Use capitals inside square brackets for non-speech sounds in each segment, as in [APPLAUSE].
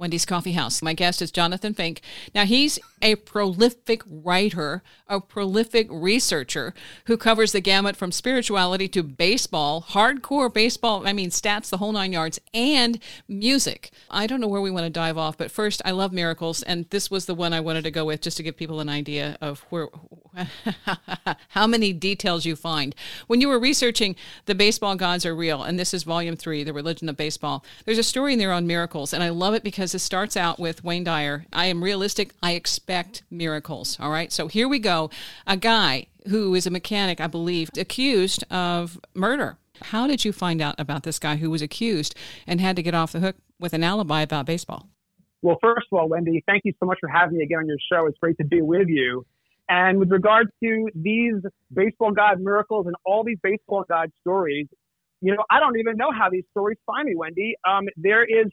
Wendy's Coffee House. My guest is Jonathan Fink. Now, he's a prolific writer, a prolific researcher who covers the gamut from spirituality to baseball, hardcore baseball, I mean, stats, the whole nine yards, and music. I don't know where we want to dive off, but first, I love miracles, and this was the one I wanted to go with just to give people an idea of where [LAUGHS] how many details you find. When you were researching The Baseball Gods Are Real, and this is volume three, The Religion of Baseball, there's a story in there on miracles, and I love it because it starts out with Wayne Dyer. I am realistic, I expect miracles. All right, so here we go. A guy who is a mechanic, I believe, accused of murder. How did you find out about this guy who was accused and had to get off the hook with an alibi about baseball? Well, first of all, Wendy, thank you so much for having me again on your show. It's great to be with you. And with regard to these baseball god miracles and all these baseball god stories, you know, I don't even know how these stories find me, Wendy. Um, there is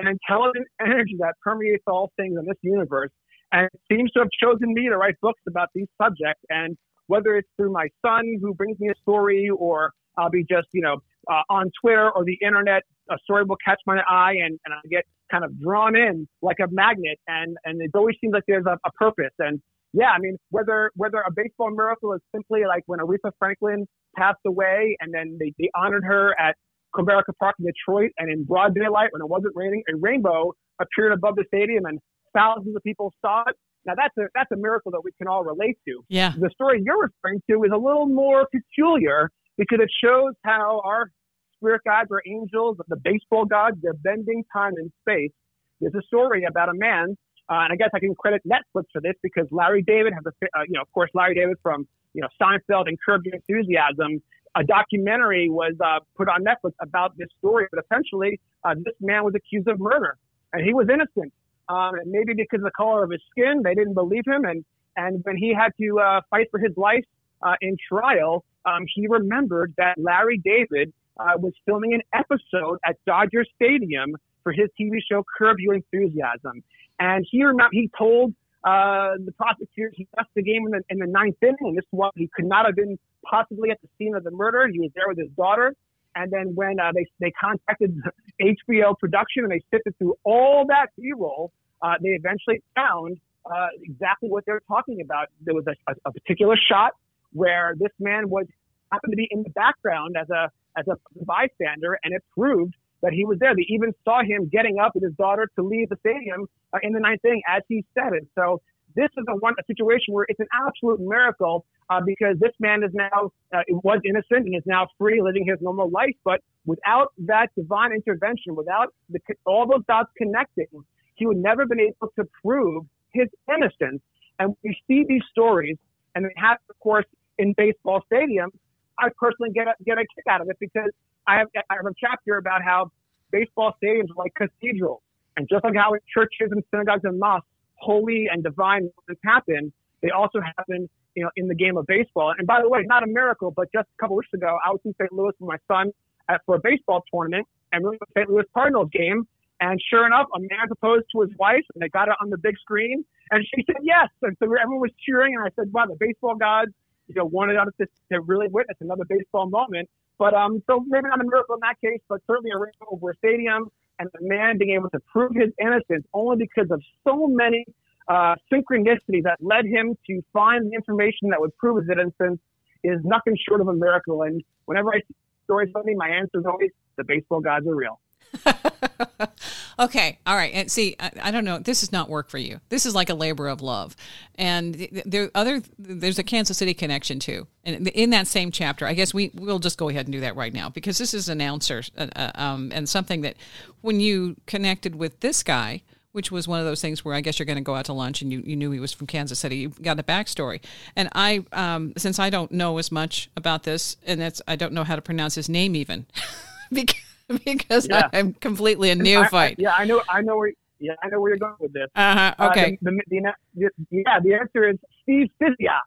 an intelligent energy that permeates all things in this universe and seems to have chosen me to write books about these subjects. And whether it's through my son who brings me a story or I'll be just, you know, uh, on Twitter or the internet, a story will catch my eye and, and I get kind of drawn in like a magnet. And, and it always seems like there's a, a purpose. And yeah, I mean, whether whether a baseball miracle is simply like when Aretha Franklin passed away and then they, they honored her at Comerica Park in Detroit and in broad daylight when it wasn't raining, a rainbow appeared above the stadium and thousands of people saw it. Now that's a that's a miracle that we can all relate to. Yeah. The story you're referring to is a little more peculiar because it shows how our spirit guides or angels, the baseball gods, they're bending time and space. There's a story about a man uh, and I guess I can credit Netflix for this because Larry David has a, uh, you know, of course, Larry David from, you know, Seinfeld and Curb Your Enthusiasm. A documentary was uh, put on Netflix about this story, but essentially, uh, this man was accused of murder, and he was innocent. Um, maybe because of the color of his skin, they didn't believe him, and and when he had to uh, fight for his life uh, in trial, um, he remembered that Larry David uh, was filming an episode at Dodger Stadium for his TV show Curb Your Enthusiasm. And he remember, he told uh, the prosecutors he left the game in the, in the ninth inning, this was he could not have been possibly at the scene of the murder. He was there with his daughter. And then when uh, they they contacted [LAUGHS] HBO production and they sifted through all that B-roll, uh, they eventually found uh, exactly what they're talking about. There was a, a, a particular shot where this man was happened to be in the background as a as a bystander, and it proved that he was there. They even saw him getting up with his daughter to leave the stadium uh, in the ninth inning as he said it. So this is a one a situation where it's an absolute miracle uh, because this man is now uh, was innocent and is now free, living his normal life. But without that divine intervention, without the, all those dots connecting, he would never have been able to prove his innocence. And we see these stories, and it happens, of course, in baseball stadiums. I personally get a, get a kick out of it because I have, I have a chapter about how baseball stadiums are like cathedrals. And just like how in churches and synagogues and mosques, holy and divine moments happen, they also happen, you know, in the game of baseball. And by the way, not a miracle, but just a couple weeks ago, I was in St. Louis with my son at, for a baseball tournament, and we were St. Louis Cardinals game. And sure enough, a man proposed to his wife, and they got it on the big screen, and she said yes. And so everyone was cheering, and I said, "Wow, the baseball gods, you know, wanted us to, to really witness another baseball moment." But um, so maybe not a miracle in that case, but certainly a rainbow over a stadium and the man being able to prove his innocence only because of so many uh, synchronicities that led him to find the information that would prove his innocence is nothing short of a miracle. And whenever I see stories about me, my answer is always the baseball gods are real. [LAUGHS] okay, all right. And see, I, I, don't know. This is not work for you. This is like a labor of love. And there other there's a Kansas City connection too. And in that same chapter, I guess we we'll just go ahead and do that right now because this is an answer uh, uh, um, and something that when you connected with this guy. Which was one of those things where I guess you're going to go out to lunch and you, you knew he was from Kansas City. You got a backstory. And I, um, since I don't know as much about this, and that's, I don't know how to pronounce his name even. [LAUGHS] because because yeah. I'm completely a neophyte. I, I, yeah, I know. I know where. Yeah, I know where you're going with this. Uh-huh. Okay. Uh, the, the, the, yeah, the answer is Steve Physioc.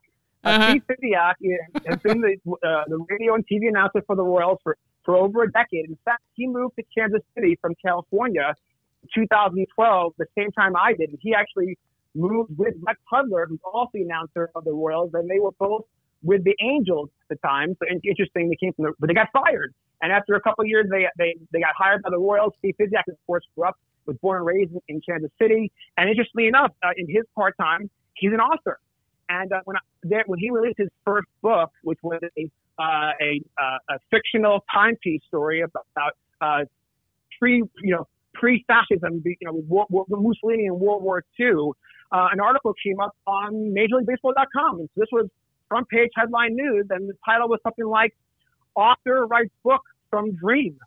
Uh, uh-huh. Steve Physioc has been the, uh, the radio and TV announcer for the Royals for, for over a decade. In fact, he moved to Kansas City from California 2012, the same time I did. He actually moved with Rex Hudler, who's also the announcer of the Royals, and they were both with the Angels at the time. So interesting, they came from the, but they got fired. And after a couple years, they, they, they got hired by the Royals. Steve Physioc, of course, grew up, was born and raised in, Kansas City. And interestingly enough, uh, in his part time, he's an author. And uh, when, I, there, when he released his first book, which was a, uh, a, uh, a fictional timepiece story about uh, pre, you know, pre-fascism, you know, War, War, Mussolini in World War II, uh, an article came up on MajorLeagueBaseball.com. And so this was front page headline news, and the title was something like "Author Writes Book from Dream."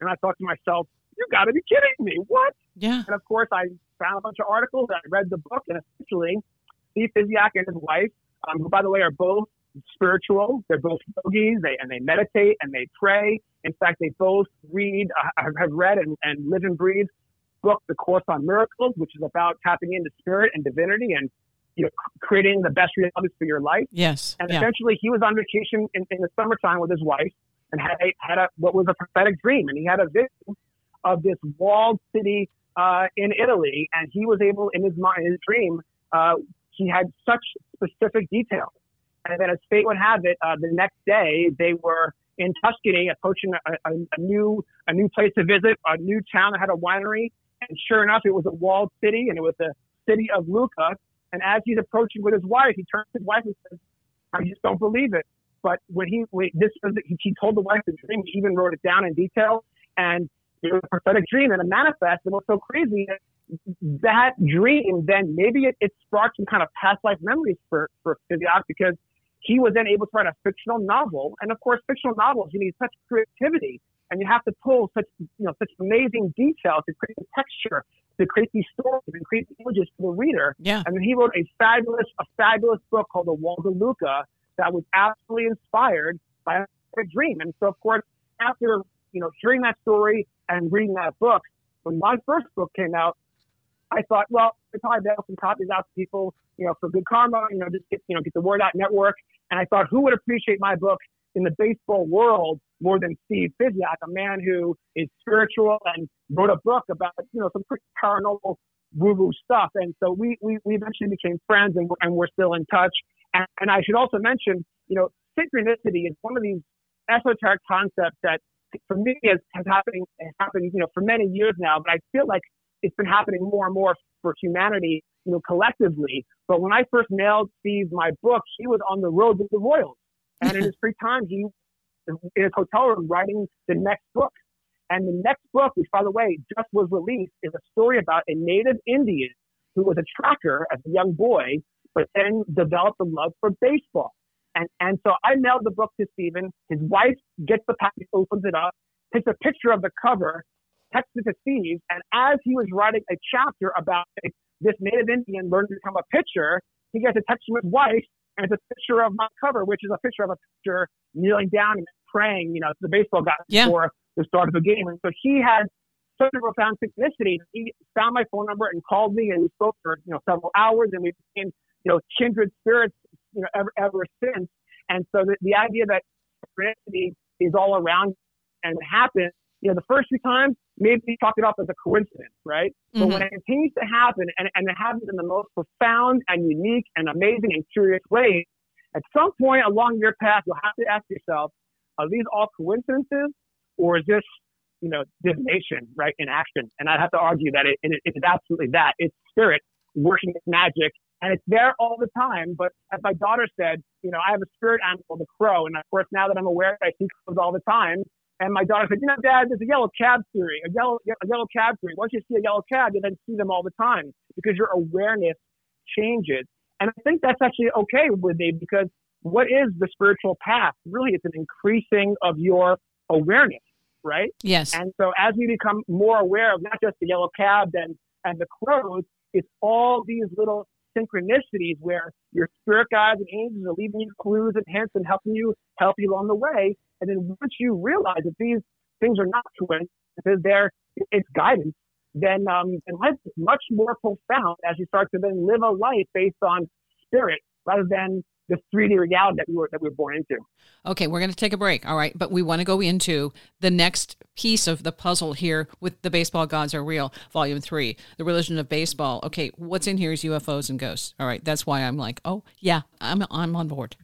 And I thought to myself, "You got to be kidding me! What?" Yeah. And of course, I found a bunch of articles. I read the book, and essentially, Steve Physioc and his wife, um, who by the way are both spiritual. They're both yogis, they, and they meditate and they pray. In fact, they both read, uh, have read and, and live and breathe book, The Course on Miracles, which is about tapping into spirit and divinity and you know, creating the best realities for your life. Yes. And yeah. essentially, he was on vacation in, in the summertime with his wife and had a, had a what was a prophetic dream, and he had a vision of this walled city uh, in Italy, and he was able, in his mind, in his dream, uh, he had such specific details. And then, as fate would have it, uh, the next day they were in Tuscany, approaching a, a, a new a new place to visit, a new town that had a winery, and sure enough, it was a walled city, and it was the city of Lucca. And as he's approaching with his wife, he turns to his wife and says, "I just don't believe it." But when he when this was he, told the wife the dream, he even wrote it down in detail, and it was a prophetic dream and a manifest. And what's so crazy that dream then maybe it, it sparked some kind of past life memories for for Physioc because he was then able to write a fictional novel. And of course, fictional novels you need such creativity and you have to pull such you know such amazing detail to create the texture, to create these stories and create the images for the reader. Yeah. And then he wrote a fabulous a fabulous book called The Walls of Lucca that was absolutely inspired by a dream. And so of course after you know hearing that story and reading that book, when my first book came out, I thought, well, I probably mail some copies out to people, you know, for good karma, you know, just get you know get the word out network. And I thought, who would appreciate my book in the baseball world more than Steve Physioc, a man who is spiritual and wrote a book about, you know, some pretty paranormal woo-woo stuff. And so we, we, we eventually became friends and, and we're still in touch. And, and I should also mention, you know, synchronicity is one of these esoteric concepts that for me has, has happened, has happened, you know, for many years now, but I feel like it's been happening more and more for humanity, you know, collectively. But when I first mailed Steve my book, he was on the road with the Royals. And in his [LAUGHS] free time, he in his hotel room writing the next book. And the next book, which by the way just was released, is a story about a native Indian who was a tracker as a young boy, but then developed a love for baseball. And and so I mailed the book to Stephen. His wife gets the package, opens it up, takes a picture of the cover, texts it to Steve, and as he was writing a chapter about this native Indian learned to become a pitcher, he gets a text from his wife and it's a picture of my cover, which is a picture of a pitcher kneeling down and praying, you know, to the baseball guy yeah. before the start of the game. And so he had such a profound synchronicity. He found my phone number and called me, and we spoke for you know several hours, and we became you know kindred spirits, you know, ever ever since. And so the, the idea that synchronicity is all around and happens, you know, the first few times maybe chalk it up as a coincidence, right? Mm-hmm. But when it continues to happen, and, and it happens in the most profound and unique and amazing and curious way, at some point along your path, you'll have to ask yourself, are these all coincidences or is this, you know, divination, right, in action? And I'd have to argue that it, it, it is absolutely that. It's spirit working its magic and it's there all the time. But as my daughter said, you know, I have a spirit animal, the crow. And of course, now that I'm aware I see crows all the time, and my daughter said, you know, Dad, there's a yellow cab theory, a yellow, a yellow cab theory. Once you see a yellow cab, you then see them all the time because your awareness changes. And I think that's actually okay with me because what is the spiritual path? Really, it's an increasing of your awareness, right? Yes. And so as we become more aware of not just the yellow cab and, and the crows, it's all these little synchronicities where your spirit guides and angels are leaving you clues and hints and helping you help you along the way. And then once you realize that these things are not because they're it's guidance, then um, and life is much more profound as you start to then live a life based on spirit rather than the 3D reality that we were that we were born into. Okay, we're going to take a break. All right, but we want to go into the next piece of the puzzle here with the baseball gods are real, volume 3, the religion of baseball. Okay, what's in here is UFOs and ghosts. All right, that's why I'm like, "Oh, yeah, I'm I'm on board."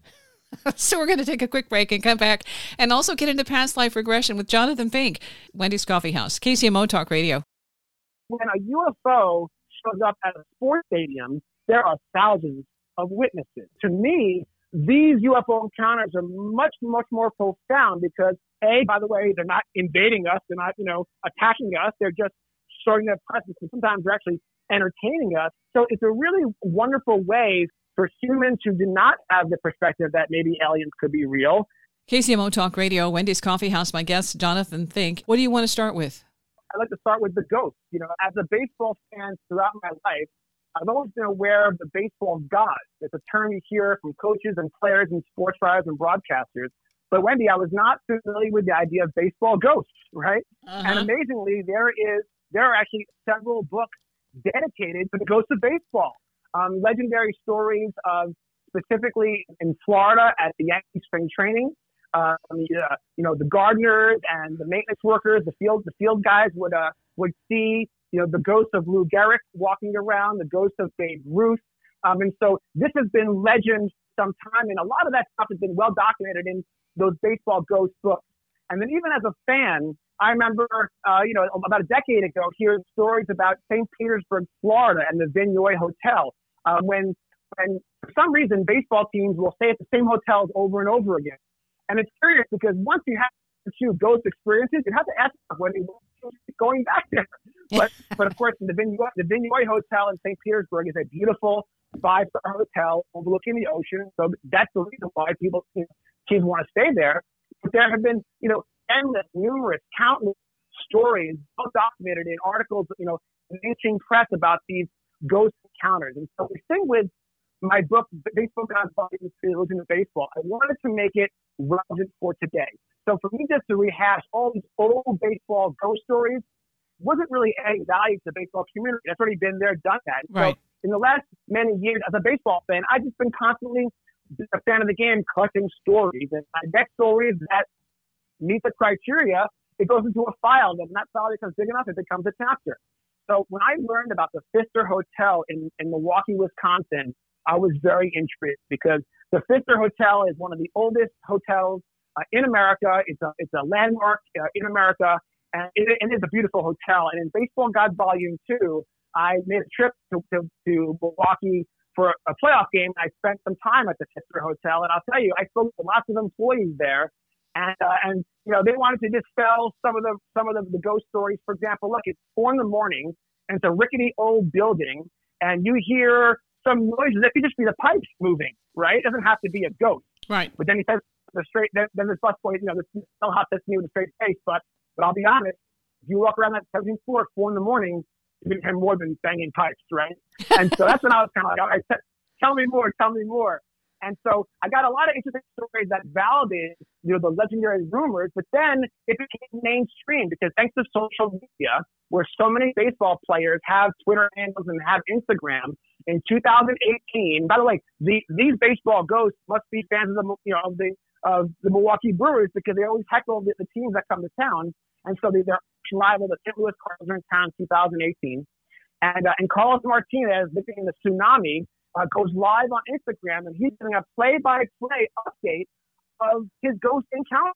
[LAUGHS] so we're going to take a quick break and come back and also get into past life regression with Jonathan Fink, Wendy's Coffee House, KCMO Talk Radio. When a UFO shows up at a sports stadium, there are thousands of witnesses. To me, these UFO encounters are much, much more profound because A, by the way, they're not invading us. They're not, you know, attacking us. They're just showing their presence. And sometimes they're actually entertaining us. So it's a really wonderful way for humans who do not have the perspective that maybe aliens could be real. KCMO Talk Radio, Wendy's Coffee House. My guest, Jonathan Fink. What do you want to start with? I'd like to start with the ghosts. You know, as a baseball fan throughout my life, I've always been aware of the baseball gods. It's a term you hear from coaches and players and sports writers and broadcasters. But Wendy, I was not familiar with the idea of baseball ghosts, right? Uh-huh. And amazingly, there is there are actually several books dedicated to the ghosts of baseball. Um, legendary stories of specifically in Florida at the Yankee spring training. Um, you know, the gardeners and the maintenance workers, the field the field guys would uh, would see you know, the ghost of Lou Gehrig walking around, the ghost of Babe Ruth. Um, and so this has been legend some time, and a lot of that stuff has been well documented in those baseball ghost books. And then even as a fan, I remember, uh, you know, about a decade ago, hearing stories about St. Petersburg, Florida, and the Vinoy Hotel. Um, when, when for some reason baseball teams will stay at the same hotels over and over again. And it's curious because once you have two ghost experiences, you have to ask when they're going back there. [LAUGHS] But but of course, the Vinoy, the Vinoy Hotel in St. Petersburg is a beautiful five star hotel overlooking the ocean. So that's the reason why people you know, teams want to stay there. But there have been you know endless, numerous, countless stories, well documented in articles, you know, in press about these ghost And so the thing with my book, Baseball God's Body Religion of Baseball, I wanted to make it relevant for today. So for me just to rehash all these old baseball ghost stories wasn't really adding value to the baseball community. That's already been there, done that. Right. So in the last many years as a baseball fan, I've just been constantly a fan of the game, collecting stories. And my next stories that meet the criteria, it goes into a file. And that file becomes big enough, it becomes a chapter. So when I learned about the Pfister Hotel in, in Milwaukee, Wisconsin, I was very intrigued because the Pfister Hotel is one of the oldest hotels uh, in America. It's a it's a landmark uh, in America, and it, it is a beautiful hotel. And in Baseball Gods Volume Two, I made a trip to, to, to Milwaukee for a playoff game. I spent some time at the Pfister Hotel, and I'll tell you, I spoke to lots of employees there, and uh, and you know they wanted to dispel some of the some of the, the ghost stories. For example, look, it's four in the morning, and it's a rickety old building, and you hear some noises that could just be the pipes moving, right? It doesn't have to be a ghost. Right. But then he says the straight, then, then this bus boy, you know, this hot this me with a straight face. But, but I'll be honest, if you walk around that 17th floor at four in the morning, you can hear more than banging pipes, right? and so that's when I was kind of like, all right, tell me more, tell me more. And so I got a lot of interesting stories that validated, you know, the legendary rumors, but then it became mainstream because thanks to social media, where so many baseball players have Twitter handles and have Instagram, in 2018, by the way, the, these baseball ghosts must be fans of the, you know, of the, of the Milwaukee Brewers because they always heckle the, the teams that come to town. And so they, they're rival, the St. Louis Cardinals are in town in 2018. And, uh, and Carlos Martinez, nicknamed the Tsunami, uh, goes live on Instagram and he's doing a play-by-play update of his ghost encounter.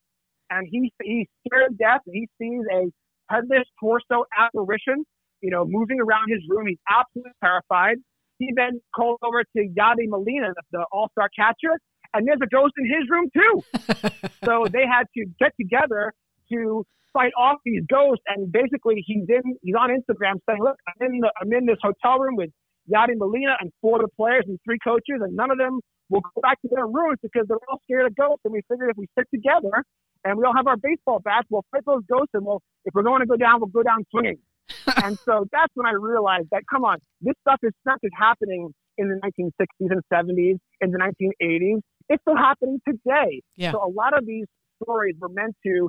And he, he's scared to death and he sees a headless torso apparition, you know, moving around his room. He's absolutely terrified. He then called over to Yadi Molina, the all-star catcher, and there's a ghost in his room too. [LAUGHS] so they had to get together to fight off these ghosts. And basically, he's in he's on Instagram saying, "Look, I'm in the I'm in this hotel room with Yadi Molina and four of the players and three coaches, and none of them will go back to their rooms because they're all scared of ghosts. And we figured if we stick together and we all have our baseball bats, we'll fight those ghosts, and we'll if we're going to go down, we'll go down swinging." [LAUGHS] and so that's when I realized that come on, this stuff is not just happening in the 1960s and 70s, in the 1980s. It's still happening today. Yeah. So a lot of these stories were meant to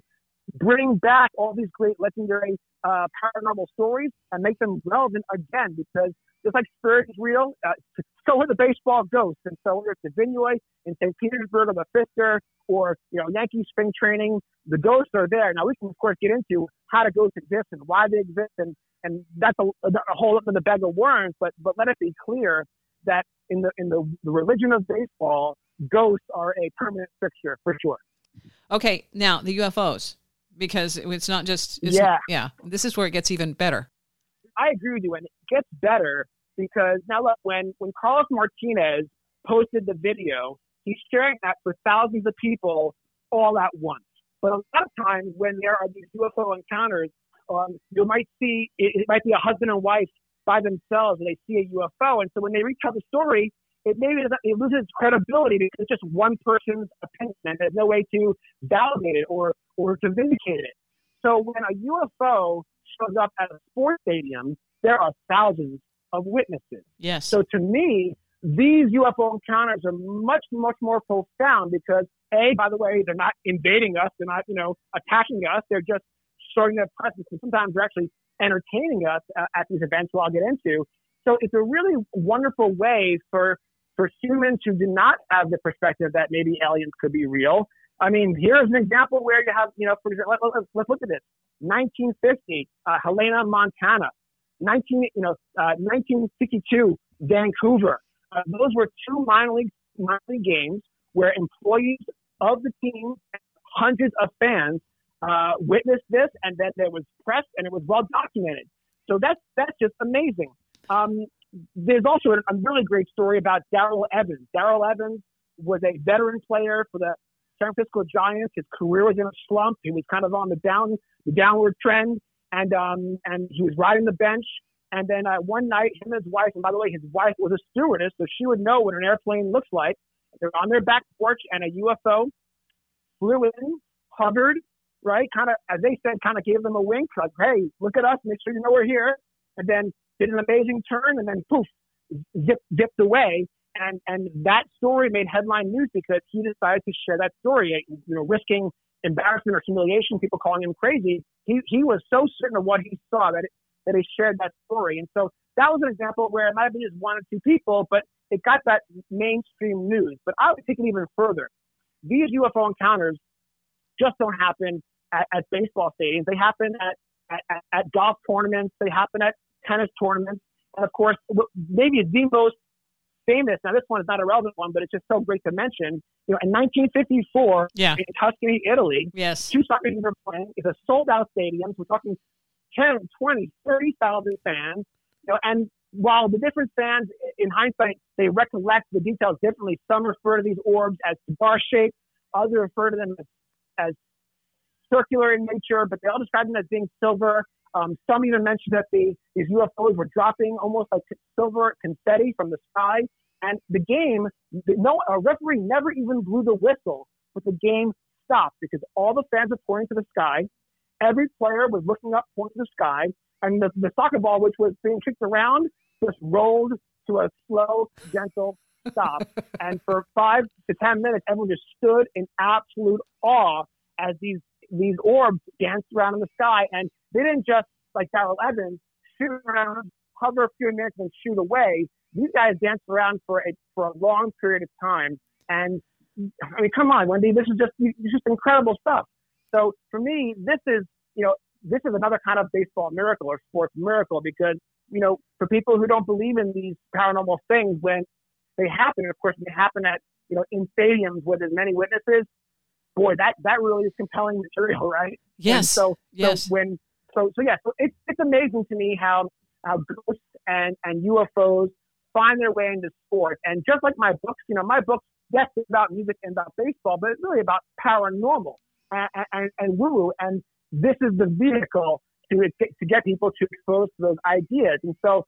bring back all these great legendary uh, paranormal stories and make them relevant again because just like spirit is real, uh, so are the baseball ghosts. And so whether it's the Vinoy in St. Petersburg or the Pfister or, you know, Yankee spring training, the ghosts are there. Now we can, of course, get into how the ghosts exist and why they exist. And, and that's a, a whole up in the bag of worms. But, but let it be clear that in the, in the, the religion of baseball, ghosts are a permanent fixture for sure. Okay. Now the UFOs because it's not just it's, yeah yeah. This is where it gets even better. I agree with you, and it gets better because now look when when Carlos Martinez posted the video, he's sharing that for thousands of people all at once. But a lot of times when there are these UFO encounters, um, you might see it, it might be a husband and wife by themselves and they see a UFO, and so when they retell the story, it maybe it loses credibility because it's just one person's opinion and there's no way to validate it or or to vindicate it. So when a UFO shows up at a sports stadium, there are thousands of witnesses. Yes. So to me, these UFO encounters are much, much more profound because A, by the way, they're not invading us, they're not, you know, attacking us, they're just showing their presence. And sometimes they're actually entertaining us uh, at these events we'll get into. So it's a really wonderful way for for humans who do not have the perspective that maybe aliens could be real. I mean, here's an example where you have, you know, for example, let, us let, look at this. 1950, uh, Helena, Montana. 19, you know, uh, 1962, Vancouver. Uh, those were two minor league, minor league games where employees of the team, hundreds of fans, uh, witnessed this, and then there was press, and it was well documented. So that's that's just amazing. Um, there's also a, a really great story about Darrell Evans. Darrell Evans was a veteran player for the San Francisco Giants. His career was in a slump. He was kind of on the down, the downward trend, and um, and he was riding the bench. And then uh, one night, him and his wife, and by the way, his wife was a stewardess, so she would know what an airplane looks like. They're on their back porch, and a UFO flew in, hovered, right? Kind of, as they said, kind of gave them a wink, like, "Hey, look at us, make sure you know we're here." And then did an amazing turn, and then poof, zipped, zipped away. And and that story made headline news because he decided to share that story, you know, risking embarrassment or humiliation, people calling him crazy. He he was so certain of what he saw that it, that he shared that story. And so that was an example where it might have been just one or two people, but it got that mainstream news. But I would take it even further. These UFO encounters just don't happen at, at baseball stadiums. They happen at, at, at golf tournaments. They happen at tennis tournaments. And of course, maybe the most famous, now this one is not a relevant one, but it's just so great to mention. You know, in 1954, yeah. in Tuscany, Italy, yes. two soccer teams are playing. It's a sold out stadium. So We're talking 10, 20, 30,000 fans. You know, and while the different fans, in hindsight, they recollect the details differently. Some refer to these orbs as bar shaped, others refer to them as, as circular in nature, but they all describe them as being silver. Um, some even mentioned that the, these UFOs were dropping almost like silver confetti from the sky. And the game, no, a referee never even blew the whistle, but the game stopped because all the fans were pointing to the sky. Every player was looking up, pointing to the sky, and the, the soccer ball, which was being kicked around, just rolled to a slow, gentle stop. [LAUGHS] and for five to ten minutes, everyone just stood in absolute awe as these these orbs danced around in the sky. And they didn't just, like Darrell Evans, shoot around, hover a few minutes, and shoot away. These guys danced around for a, for a long period of time. And I mean, come on, Wendy, this is just, this is just incredible stuff. So for me, this is, you know, this is another kind of baseball miracle or sports miracle because, you know, for people who don't believe in these paranormal things, when they happen, of course, they happen at, you know, in stadiums where there's many witnesses, boy, that that really is compelling material, right? Yes. And so, yes. So when so so yeah, so it's it's amazing to me how how ghosts and and UFOs find their way into sport. And just like my books, you know, my books yes, it's about music and about baseball, but it's really about paranormal and and, and woo And this is the vehicle to to get people to expose to those ideas. And so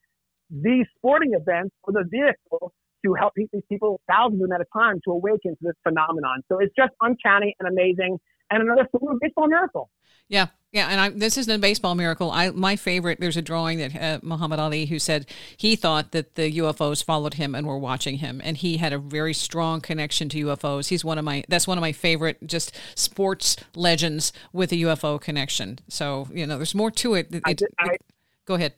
these sporting events are the vehicle to help these people, thousands of them at a time, to awaken to this phenomenon. So it's just uncanny and amazing and another form of baseball miracle. Yeah. Yeah, and I, this isn't a baseball miracle. I my favorite. There's a drawing that uh, Muhammad Ali who said he thought that the UFOs followed him and were watching him, and he had a very strong connection to UFOs. He's one of my that's one of my favorite just sports legends with a UFO connection. So you know, there's more to it. it, I did, it I, go ahead.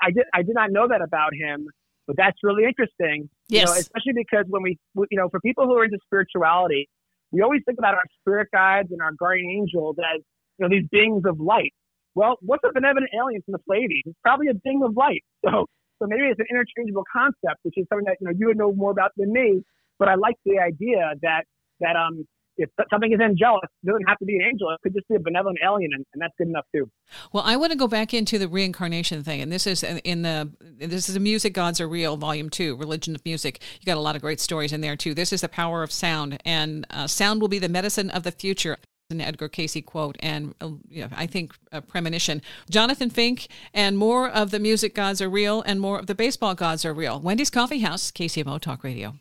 I did I did not know that about him, but that's really interesting. Yes, you know, especially because when we you know for people who are into spirituality, we always think about our spirit guides and our guardian angels as you know, these beings of light. Well, what's a benevolent alien from the Pleiades? It's probably a being of light. [LAUGHS] So, so maybe it's an interchangeable concept, which is something that you know you would know more about than me. But I like the idea that that um if something is angelic, it doesn't have to be an angel. It could just be a benevolent alien, and, and, that's good enough too. Well, I want to go back into the reincarnation thing, and this is in the this is the music gods are real, volume two, religion of music. You got a lot of great stories in there too. This is the power of sound, and uh, sound will be the medicine of the future an Edgar Cayce quote and uh, I think a premonition. Jonathan Fink and more of the music gods are real and more of the baseball gods are real. Wendy's Coffee House, KCMO Talk Radio.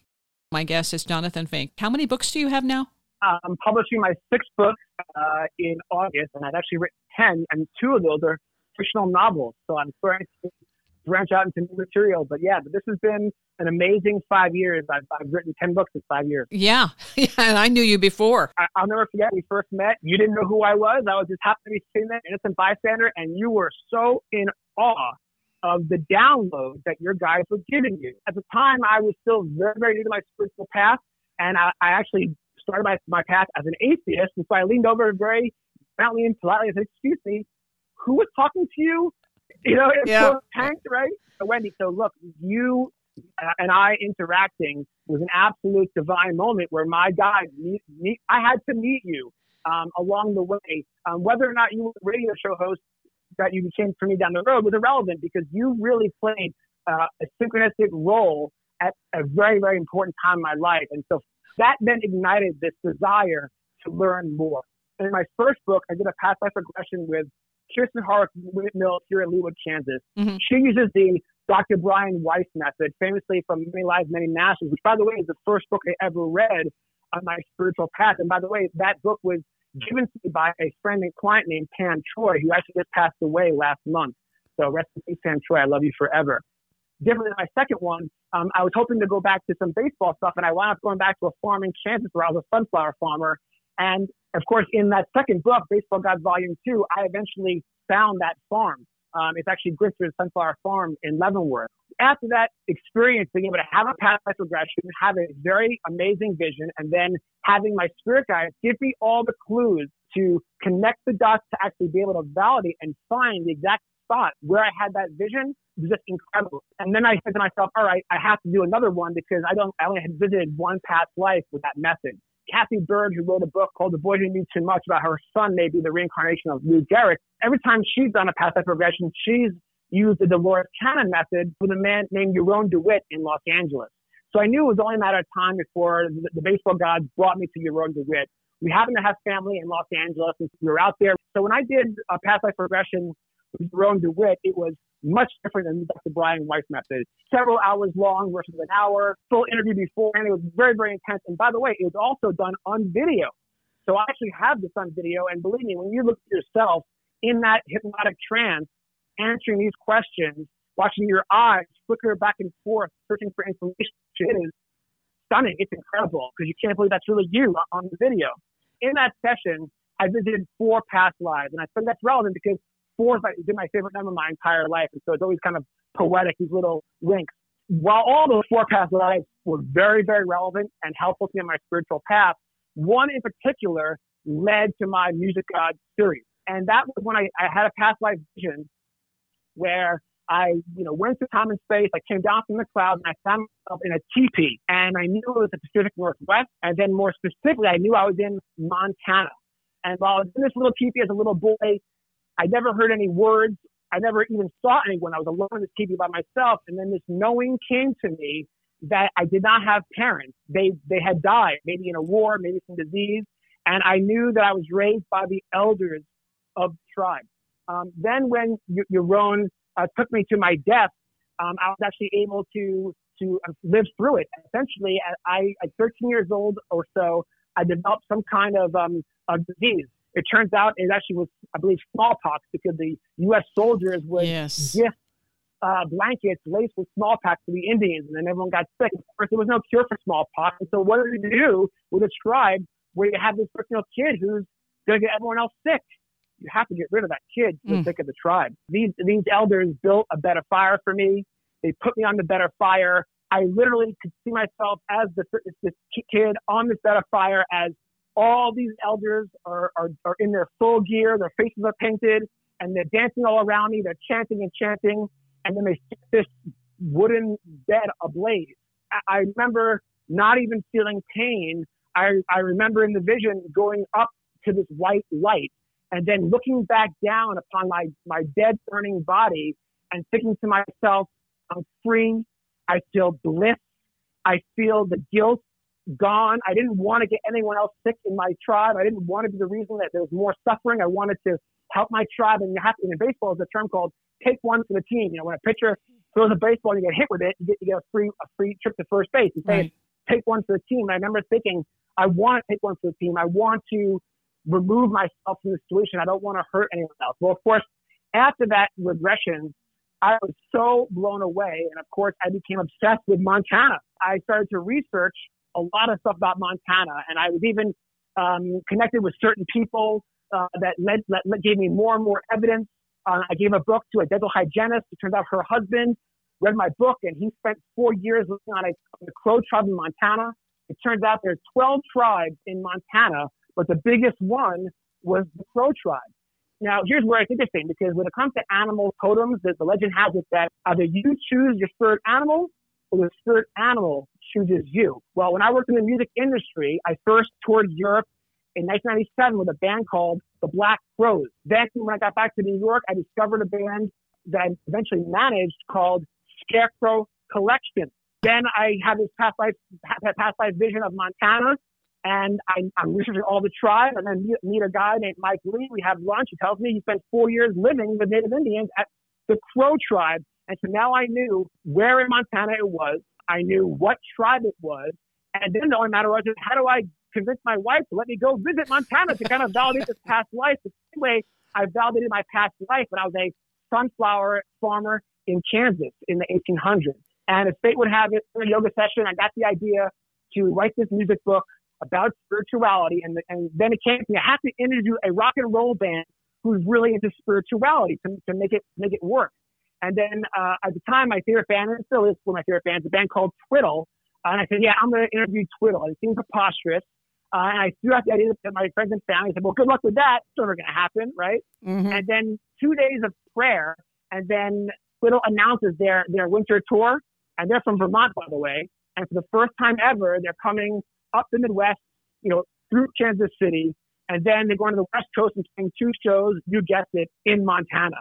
My guest is Jonathan Fink. How many books do you have now? I'm publishing my sixth book uh, in August, and I've actually written 10, and two of those are fictional novels. So I'm starting to branch out into new material. But yeah, but this has been an amazing five years. I've, I've written 10 books in five years. Yeah. [LAUGHS] Yeah. And I knew you before. I, will never forget we first met. You didn't know who I was. I was just happy to be sitting there, innocent bystander, and you were so in awe of the download that your guys were giving you. At the time, I was still very, very new to my spiritual path, and I, I actually started my, my path as an atheist. And so I leaned over very gently and politely and said, Excuse me, who was talking to you? You know, it's yeah. so tanked, right? So, Wendy, so look, you and I interacting was an absolute divine moment where my God, meet, meet, I had to meet you um, along the way. Um, whether or not you were a radio show host that you became for me down the road was irrelevant because you really played uh, a synchronistic role at a very, very important time in my life. And so that then ignited this desire to learn more. In my first book, I did a past life regression with Kirsten Harwick Mill here in Leawood, Kansas. Mm-hmm. She uses the Dr. Brian Weiss method, famously from Many Lives, Many Masters, which, by the way, is the first book I ever read on my spiritual path. And by the way, that book was given to me by a friend and client named Pam Choi, who actually just passed away last month. So rest in peace, Pam Choi. I love you forever. Different than my second one, um, I was hoping to go back to some baseball stuff, and I wound up going back to a farm in Kansas where I was a sunflower farmer. And of course, in that second book, Baseball God Volume 2, I eventually found that farm. Um, it's actually Grinter's Sunflower Farm in Leavenworth. After that experience, being able to have a past regression, have a very amazing vision, and then having my spirit guides give me all the clues to connect the dots to actually be able to validate and find the exact spot where I had that vision was just incredible. And then I said to myself, all right, I have to do another one because I don't, I only had visited one past life with that method. Cathy Byrd, who wrote a book called The Boy Who Knew Too Much about her son maybe the reincarnation of Lou Gehrig. Every time she's done a past life regression, she's used the Dolores Cannon method with a man named Yaron DeWitt in Los Angeles. So I knew it was only a matter of time before the, the baseball gods brought me to Yaron DeWitt. We happened to have family in Los Angeles and we were out there. So when I did a past life regression Yaron DeWitt, it was much different than Dr. Brian Weiss method. Several hours long versus an hour, full interview before, and it was very, very intense. And by the way, it was also done on video. So I actually have this on video, and believe me, when you look at yourself in that hypnotic trance, answering these questions, watching your eyes flicker back and forth, searching for information, it is stunning. It's incredible because you can't believe that's really you on the video. In that session, I visited four past lives, and I think that's relevant because four has been my favorite number of my entire life. And so it's always kind of poetic, these little winks. While all those four past lives were very, very relevant and helpful to me on my spiritual path, one in particular led to my Music God series. And that was when I, I had a past life vision where I, you know, went to time and space. I came down from the clouds and I found myself in a teepee. And I knew it was the Pacific Northwest. And then more specifically, I knew I was in Montana. And while I was in this little teepee as a little boy, I never heard any words. I never even saw anyone. I was alone in this teepee by myself. And then this knowing came to me that I did not have parents. They, they had died, maybe in a war, maybe some disease. And I knew that I was raised by the elders of the tribe. Um, then when Yaron uh, took me to my death, um, I was actually able to to uh, live through it. Essentially, I, at 13 years old or so, I developed some kind of um, a disease It turns out it actually was, I believe, smallpox because the U.S. soldiers would yes. gift uh, blankets laced with smallpox to the Indians, and then everyone got sick. Of course, there was no cure for smallpox, and so what did they do with a tribe where you have this you kid who's going to get everyone else sick? You have to get rid of that kid for the mm. sake of the tribe. These these elders built a better fire for me. They put me on the better fire. I literally could see myself as the, this kid on this better fire as all these elders are, are, are in their full gear. Their faces are painted and they're dancing all around me. They're chanting and chanting. And then they set this wooden bed ablaze. I, I remember not even feeling pain. I, I remember in the vision going up to this white light and then looking back down upon my, my dead burning body and thinking to myself, I'm free. I feel bliss. I feel the guilt gone. I didn't want to get anyone else sick in my tribe. I didn't want to be the reason that there was more suffering. I wanted to help my tribe. And you have to, in baseball, there's a term called take one for the team. You know, when a pitcher throws a baseball and you get hit with it, you get, you get a free, a free trip to first base. You say, right. take one for the team. And I remember thinking, I want to take one for the team. I want to remove myself from the situation. I don't want to hurt anyone else. Well, of course, after that regression, I was so blown away. And of course, I became obsessed with Montana. I started to research a lot of stuff about Montana, and I was even um, connected with certain people uh, that led, led, gave me more and more evidence. Uh, I gave a book to a dental hygienist. It turned out her husband read my book, and he spent four years living on a the Crow tribe in Montana. It turns out there's 12 tribes in Montana, but the biggest one was the Crow tribe. Now, here's where it's interesting because when it comes to animal totems, the, the legend has it that either you choose your spirit animal or the spirit animal chooses you. Well, when I worked in the music industry, I first toured Europe in 1997 with a band called the Black Crowes. Then when I got back to New York, I discovered a band that I eventually managed called Scarecrow Collection. Then I had this past life, past life vision of Montana, and I, am researching all the tribes, and then meet, meet a guy named Mike Lee. We have lunch. He tells me he spent four years living with Native Indians at the Crow tribe, and so now I knew where in Montana it was. I knew what tribe it was, and then the only matter was how do I convince my wife to let me go visit Montana to kind of validate this past life. The same way I validated my past life when I was a sunflower farmer in Kansas in the 1800s. And if fate would have it, in a yoga session, I got the idea to write this music book about spirituality. And, and then it came to me, I have to interview a rock and roll band who's really into spirituality to, to make it, make it work. And then, uh, at the time, my favorite band, and still is one of my favorite bands, a band called Twiddle. And I said, yeah, I'm going to interview Twiddle. And it seemed preposterous. Uh, and I threw out the idea to my friends and family. I said, well, good luck with that. It's never going to happen, right? Mm-hmm. And then two days of prayer, and then Twiddle announces their, their winter tour. And they're from Vermont, by the way. And for the first time ever, they're coming up the Midwest, you know, through Kansas City. And then they're going to the West Coast and playing two shows, you guessed it, in Montana.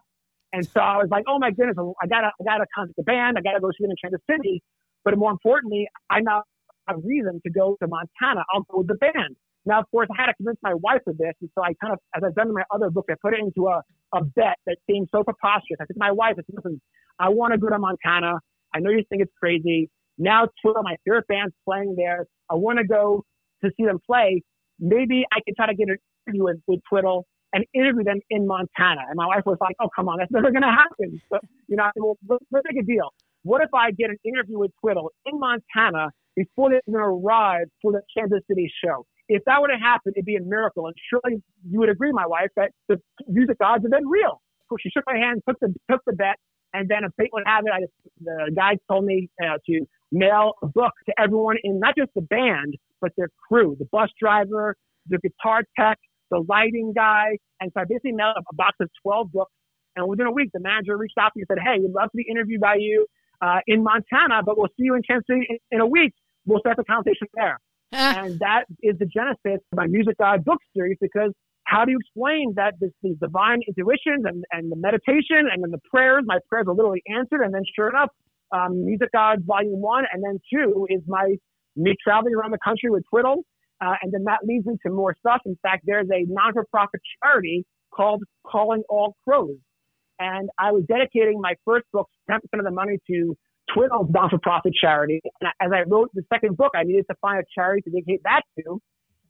And so I was like, oh my goodness, I gotta, I gotta contact the band. I gotta go see them in Kansas City. But more importantly, I now have a reason to go to Montana. I'll go with the band. Now, of course, I had to convince my wife of this. And so I kind of, as I've done in my other book, I put it into a, a bet that seemed so preposterous. I said to my wife, I said, listen, I want to go to Montana. I know you think it's crazy. Now, Twiddle, my favorite band's playing there. I want to go to see them play. Maybe I could try to get an interview with, with Twiddle and interview them in Montana. And my wife was like, oh, come on, that's never going to happen. You know, said, well, let's, let's make a deal. What if I get an interview with Twiddle in Montana before they even arrive for the Kansas City show? If that were to happen, it'd be a miracle. And surely you would agree, my wife, that the music gods have been real. Course, she shook my hand, took the, took the bet, and then fate would have it, I just, the guys told me uh, to mail a book to everyone in not just the band, but their crew, the bus driver, the guitar tech, the lighting guy. And so I basically mailed a box of 12 books. And within a week, the manager reached out to me and said, Hey, we'd love to be interviewed by you uh, in Montana, but we'll see you in Kansas City in, in a week. We'll start the conversation there. Ah. and that is the genesis of my Music God book series because how do you explain that this, these divine intuitions and, and the meditation and then the prayers, my prayers are literally answered. And then sure enough, um, Music God Volume 1 and then 2 is my me traveling around the country with Twiddle uh, and then that leads me to more stuff. In fact, there's a non-for-profit charity called Calling All Crows. And I was dedicating my first book, 10% of the money to Twiddle's non-for-profit charity. And as I wrote the second book, I needed to find a charity to dedicate that to.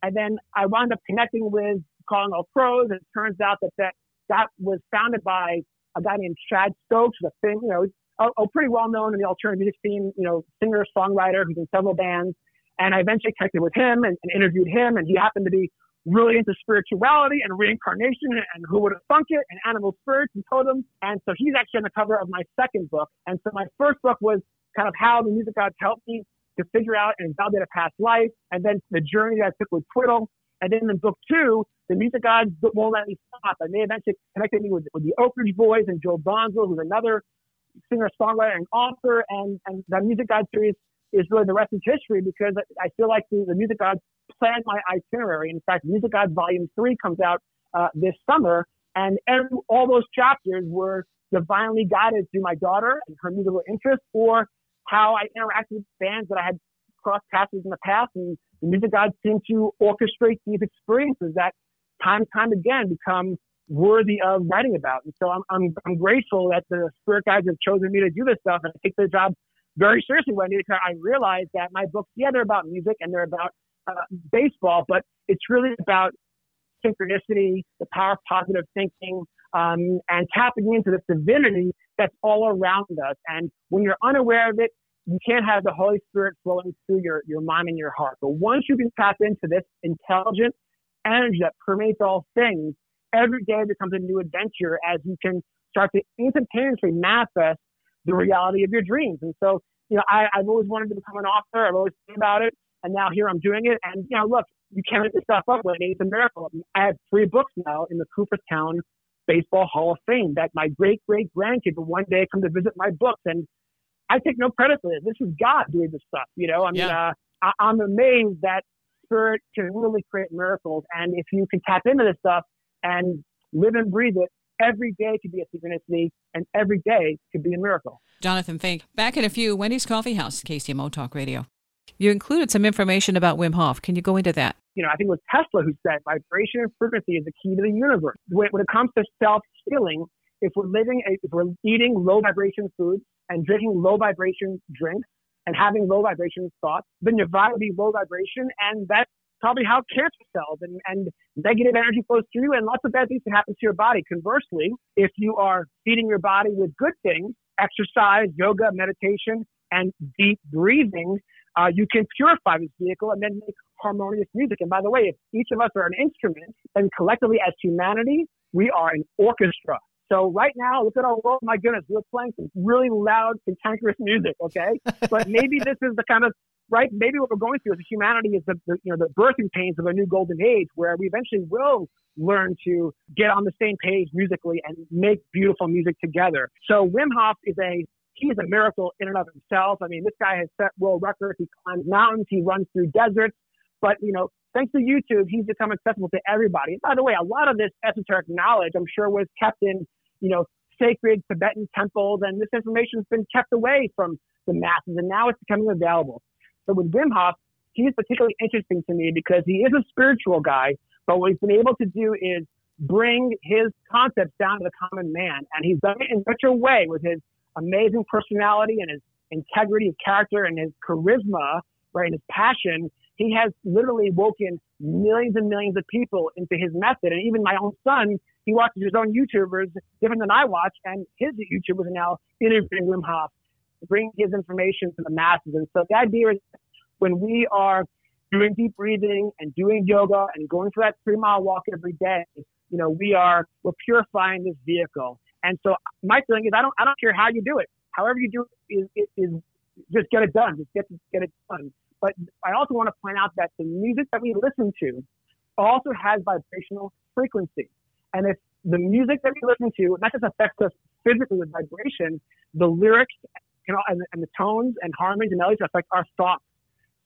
And then I wound up connecting with calling all Crows. And it turns out that that, that was founded by a guy named Chad Stokes, a thing, you know, a, a pretty well known in the alternative music scene, you know, singer, songwriter who's in several bands. And I eventually connected with him and, and interviewed him, and he happened to be really into spirituality and reincarnation and who would have thunk it and animal spirits and totems. And so he's actually on the cover of my second book. And so my first book was kind of how the music gods helped me to figure out and validate a past life, and then the journey that I took with Twiddle. And then in book two, the music gods won't let me stop. And they eventually connected me with, with the Oak Ridge Boys and Joe Bonsall, who's another singer, songwriter, and author. And, and the Music God series is really the rest is history because I feel like the, the Music Gods planned my itinerary. In fact, Music Gods Volume 3 comes out uh, this summer, and every, all those chapters were divinely guided through my daughter and her musical interests or how I interacted with bands that I had crossed paths with in the past. And the Music Gods seem to orchestrate these experiences that time and time again become worthy of writing about. And so I'm, I'm, I'm grateful that the spirit guides have chosen me to do this stuff. And I take their job very seriously when I realized that my books, yeah, they're about music and they're about uh, baseball, but it's really about synchronicity, the power of positive thinking, um, and tapping into this divinity that's all around us. And when you're unaware of it, you can't have the Holy Spirit flowing through your, your mind and your heart. But once you can tap into this intelligent energy that permeates all things, every day becomes a new adventure as you can start to instantaneously manifest the reality of your dreams. And so, you know, I, I've always wanted to become an author. I've always thought about it. And now here I'm doing it. And, you know, look, you can't make this stuff up, Wendy. It's a miracle. I have three books now in the Cooperstown Baseball Hall of Fame that my great great grandkids will one day come to visit my books. And I take no credit for this. This is God doing this stuff. You know, I mean, yeah. uh, I, I'm amazed that spirit can really create miracles. And if you can tap into this stuff and live and breathe it, every day could be a synchronicity and every day could be a miracle. Jonathan Fink, back in a few, Wendy's Coffee House, KCMO Talk Radio. You included some information about Wim Hof. Can you go into that? You know, I think it was Tesla who said vibration and frequency is the key to the universe. When, when it comes to self healing, if we're living, a, if we're eating low vibration foods and drinking low vibration drinks and having low vibration thoughts, then your vibe will be low vibration, and that's probably how cancer cells and, and negative energy flows through, you and lots of bad things can happen to your body. Conversely, if you are feeding your body with good things, exercise, yoga, meditation, and deep breathing, uh, you can purify this vehicle and then make harmonious music. And by the way, if each of us are an instrument, then collectively as humanity, we are an orchestra. So right now, look at our world. My goodness, we're playing some really loud, cantankerous music. Okay, [LAUGHS] but maybe this is the kind of right. Maybe what we're going through as humanity is the, the you know the birthing pains of a new golden age, where we eventually will learn to get on the same page musically and make beautiful music together. So Wim Hof is a he is a miracle in and of himself. I mean, this guy has set world records. He climbs mountains. He runs through deserts. But, you know, thanks to YouTube, he's become accessible to everybody. And by the way, a lot of this esoteric knowledge, I'm sure, was kept in, you know, sacred Tibetan temples, and this information has been kept away from the masses, and now it's becoming available. So with Wim Hof, he's particularly interesting to me because he is a spiritual guy, but what he's been able to do is bring his concepts down to the common man, and he's done it in such a way with his amazing personality and his integrity of character and his charisma, right, and his passion, he has literally woken millions and millions of people into his method. And even my own son, he watches his own YouTubers different than I watch, and his YouTubers are now interviewing Wim Hof, bringing his information to the masses. And so the idea is when we are doing deep breathing and doing yoga and going for that three mile walk every day, you know, we are, we're purifying this vehicle. And so my feeling is I don't I don't care how you do it. However you do it is, is just get it done. Just get get it done. But I also want to point out that the music that we listen to also has vibrational frequency. And if the music that we listen to not just affects us physically with vibration, the lyrics and, and the tones and harmonies and melodies affect our thoughts.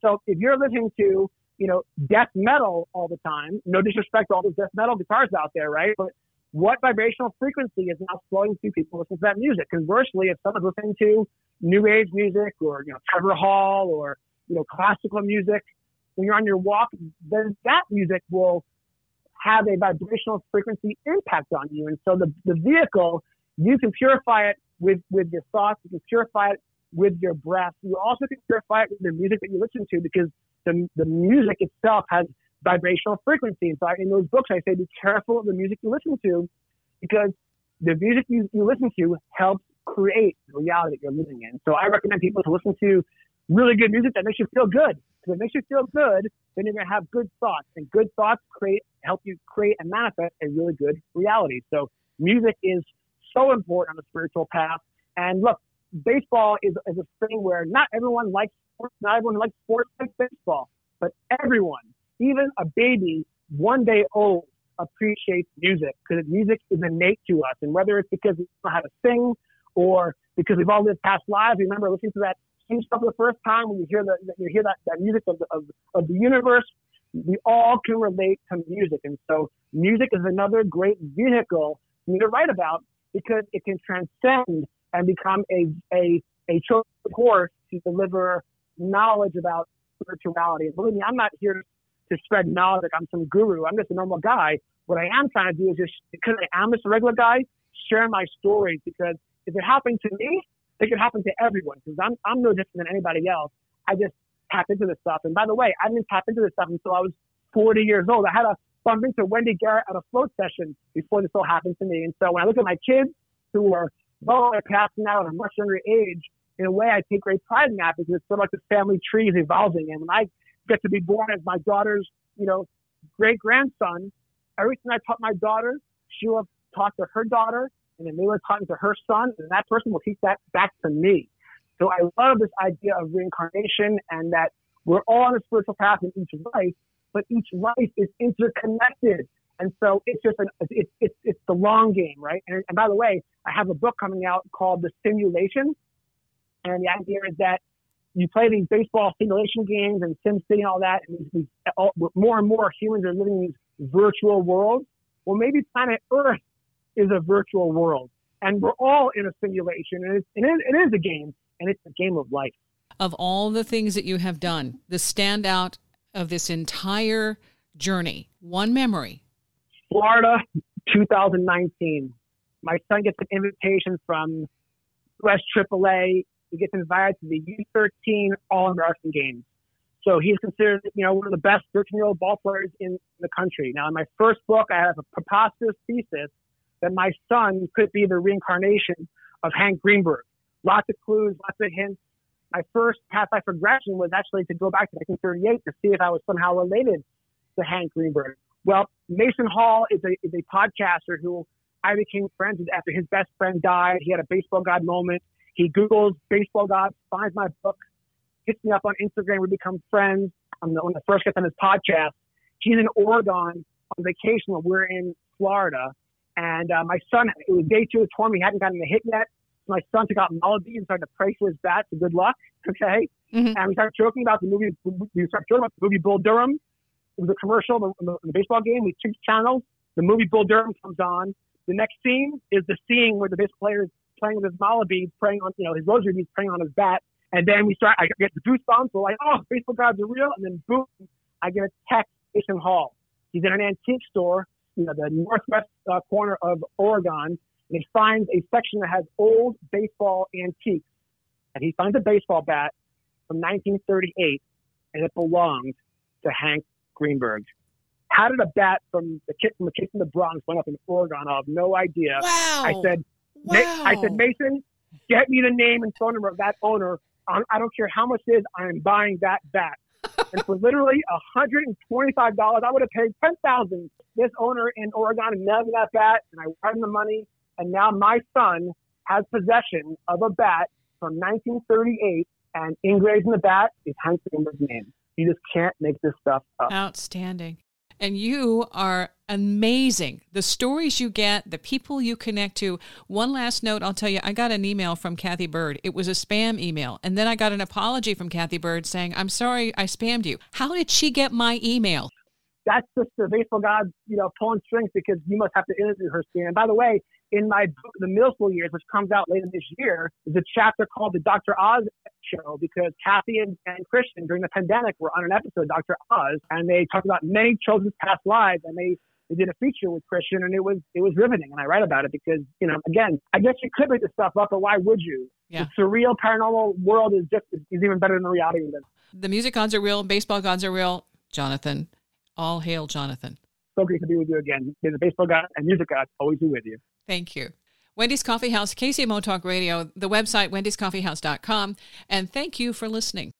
So if you're listening to, you know, death metal all the time, no disrespect to all those death metal guitars out there, right? But what vibrational frequency is now flowing through people listening to that music. Conversely, if someone's listening to new age music or you know Trevor Hall or you know classical music, when you're on your walk, then that music will have a vibrational frequency impact on you. And so the, the vehicle, you can purify it with, with your thoughts, you can purify it with your breath. You also can purify it with the music that you listen to because the, the music itself has vibrational frequency. And so in those books, I say be careful of the music you listen to because the music you, you listen to helps create the reality that you're living in. So I recommend people to listen to really good music that makes you feel good. If it makes you feel good, then you're going to have good thoughts, and good thoughts create help you create and manifest a really good reality. So music is so important on the spiritual path. And look, baseball is, is a thing where not everyone likes sports, not everyone likes sports like baseball, but everyone, even a baby one day old, appreciates music because music is innate to us. And whether it's because we know how to sing or because we've all lived past lives, remember listening to that same stuff the first time when you hear the, you hear that, that music of the, of, of the universe, we all can relate to music. And so music is another great vehicle for me to write about because it can transcend and become a, a, a chosen horse to deliver knowledge about spirituality. And believe me, I'm not here to spread knowledge I'm some guru. I'm just a normal guy. What I am trying to do is just, because I am just a regular guy, share my stories because if it happened to me, it could happen to everyone because I'm, I'm no different than anybody else. I just tap into this stuff. And by the way, I didn't tap into this stuff until I was 40 years old. I had a bump into Wendy Garrett at a float session before this all happened to me. And so when I look at my kids who are well passing out at a much younger age, in a way, I take great pride in that because it's sort of like the family tree is evolving. And when I get to be born as my daughter's, you know, great grandson, everything I taught my daughter, she will taught to her daughter, and then they will taught to her son, and that person will teach that back to me. So I love this idea of reincarnation and that we're all on a spiritual path in each life, but each life is interconnected. And so it's just an, it's, it's, it's the long game, right? And, and by the way, I have a book coming out called The Simulation. And the idea is that you play these baseball simulation games and SimCity and all that, and these, all, more and more humans are living in these virtual worlds. Well, maybe planet Earth is a virtual world, and we're all in a simulation, and it's, it, is, it is a game, and it's a game of life. Of all the things that you have done, the standout of this entire journey, one memory. Florida, 2019. My son gets an invitation from West AAA he gets invited to the U13 All American Games. So he's considered, you know, one of the best 13 year old ball players in the country. Now, in my first book, I have a preposterous thesis that my son could be the reincarnation of Hank Greenberg. Lots of clues, lots of hints. My first past life regression was actually to go back to 1938 to see if I was somehow related to Hank Greenberg. Well, Mason Hall is a, is a podcaster who I became friends with after his best friend died. He had a baseball god moment. He Googles baseball god, finds my book, hits me up on Instagram. We become friends. I'm the, when I first get on his podcast. He's in Oregon on vacation while we're in Florida. And uh, my son, it was day two of tour. He hadn't gotten the hit yet. My son took out Melody and started to pray for his bat for good luck. Okay. Mm-hmm. And we started joking about the movie. We started joking about the movie Bull Durham. It was a commercial in the, the baseball game. We changed channels. The movie Bull Durham comes on. The next scene is the scene where the baseball player is playing with his beads, praying on, you know, his rosary beads, praying on his bat. And then we start, I get the goosebumps. We're like, oh, baseball gods are real. And then boom, I get a text, Jason Hall. He's in an antique store, you know, the northwest uh, corner of Oregon. And he finds a section that has old baseball antiques. And he finds a baseball bat from 1938 and it belonged to Hank Greenberg. How did a bat from the kid from the kid from the Bronx went up in Oregon? I have no idea. Wow. I said, Wow. I said, Mason, get me the name and phone number of that owner. I don't care how much it is. I am buying that bat. [LAUGHS] and for literally $125, I would have paid 10000 This owner in Oregon mailed me that bat, and I wired him the money. And now my son has possession of a bat from 1938, and engraved in the bat is Hank Greenberg's name. You just can't make this stuff up. Outstanding. And you are amazing. The stories you get, the people you connect to. One last note I'll tell you I got an email from Cathy Byrd. It was a spam email. And then I got an apology from Cathy Byrd saying, I'm sorry I spammed you. How did she get my email? That's just the faithful god, you know, pulling strings because you must have to interview her, Stan. And by the way, in my book, The Middle School Years, which comes out later this year, is a chapter called The Dr. Oz Show because Cathy and, and Christian during the pandemic were on an episode Dr. Oz and they talked about many children's past lives and they they did a feature with Christian and it was it was riveting and I write about it because, you know, again, I guess you could make this stuff up, but why would you? Yeah. The surreal paranormal world is just is even better than the reality of it. The music gods are real, baseball gods are real. Jonathan, All hail, Jonathan. So great to be with you again. May the baseball god and music god always be with you. Thank you. Wendy's Coffee House, KCMO Talk Radio, the website wendyscoffeehouse.com, and thank you for listening.